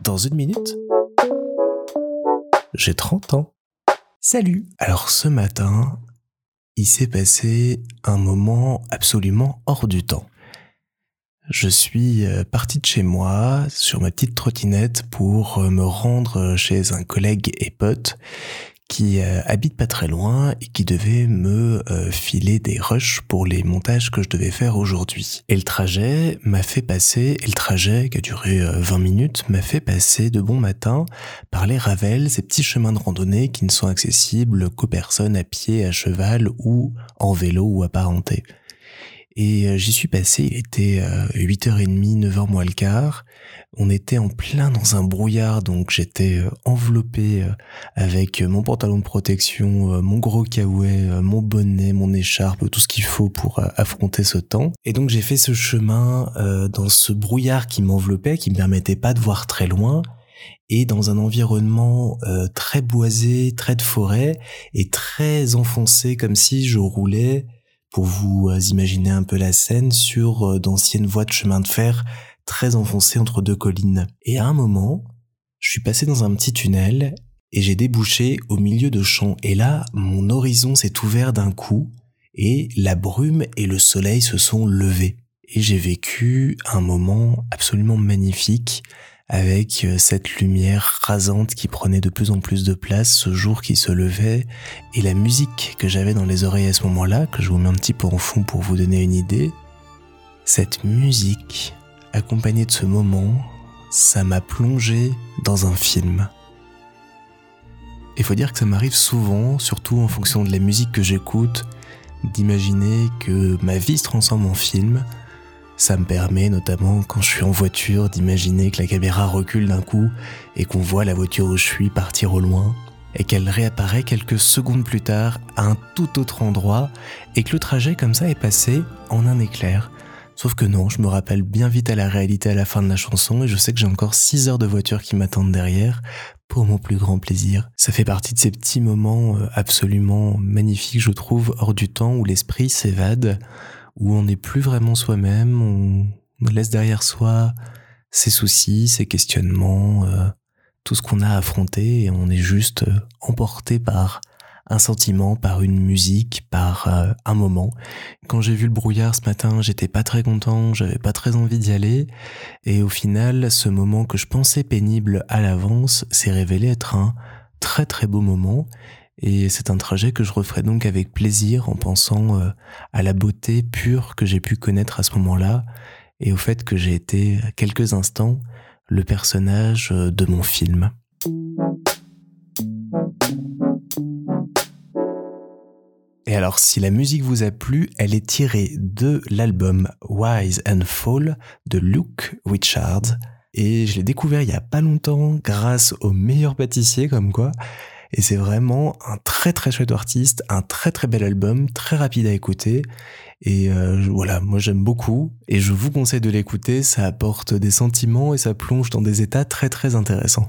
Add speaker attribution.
Speaker 1: Dans une minute, j'ai 30 ans. Salut Alors ce matin, il s'est passé un moment absolument hors du temps. Je suis euh, parti de chez moi sur ma petite trottinette pour euh, me rendre chez un collègue et pote qui euh, habite pas très loin et qui devait me euh, filer des rushs pour les montages que je devais faire aujourd'hui. Et le trajet m'a fait passer, et le trajet qui a duré 20 euh, minutes, m'a fait passer de bon matin par les Ravels, ces petits chemins de randonnée qui ne sont accessibles qu'aux personnes à pied, à cheval ou en vélo ou apparentés. Et j'y suis passé, il était 8h30, 9h moins le quart. On était en plein dans un brouillard, donc j'étais euh, enveloppé euh, avec mon pantalon de protection, euh, mon gros kawaii, mon bonnet, mon écharpe, tout ce qu'il faut pour affronter ce temps. Et donc j'ai fait ce chemin dans ce brouillard qui m'enveloppait, qui me permettait pas de voir très loin, et dans un environnement très boisé, très de forêt, et très enfoncé, comme si je roulais, pour vous imaginer un peu la scène, sur d'anciennes voies de chemin de fer très enfoncé entre deux collines. Et à un moment, je suis passé dans un petit tunnel et j'ai débouché au milieu de champs. Et là, mon horizon s'est ouvert d'un coup et la brume et le soleil se sont levés. Et j'ai vécu un moment absolument magnifique avec euh, cette lumière rasante qui prenait de plus en plus de place, ce jour qui se levait, et la musique que j'avais dans les oreilles à ce moment-là, que je vous mets un petit peu en fond pour vous donner une idée, cette musique accompagné de ce moment, ça m'a plongé dans un film. Il faut dire que ça m'arrive souvent, surtout en fonction de la musique que j'écoute, d'imaginer que ma vie se transforme en film. Ça me permet notamment quand je suis en voiture d'imaginer que la caméra recule d'un coup et qu'on voit la voiture où je suis partir au loin et qu'elle réapparaît quelques secondes plus tard à un tout autre endroit et que le trajet comme ça est passé en un éclair. Sauf que non, je me rappelle bien vite à la réalité à la fin de la chanson et je sais que j'ai encore 6 heures de voiture qui m'attendent derrière pour mon plus grand plaisir. Ça fait partie de ces petits moments euh, absolument magnifiques, je trouve, hors du temps où l'esprit s'évade, où on n'est plus vraiment soi-même, on laisse derrière soi ses soucis, ses questionnements, euh, tout ce qu'on a affronté et on est juste euh, emporté par un sentiment, par une musique, par euh, un moment. Quand j'ai vu le brouillard ce matin, j'étais pas très content, j'avais pas très envie d'y aller, et au final, ce moment que je pensais pénible à l'avance s'est révélé être un très très beau moment. Et c'est un trajet que je referai donc avec plaisir en pensant euh, à la beauté pure que j'ai pu connaître à ce moment-là et au fait que j'ai été quelques instants le personnage euh, de mon film. Et alors, si la musique vous a plu, elle est tirée de l'album Wise and Fall de Luke Richard. Et je l'ai découvert il y a pas longtemps grâce au meilleur pâtissier, comme quoi. Et c'est vraiment un très très chouette artiste, un très très bel album, très rapide à écouter. Et euh, voilà, moi j'aime beaucoup et je vous conseille de l'écouter, ça apporte des sentiments et ça plonge dans des états très très intéressants.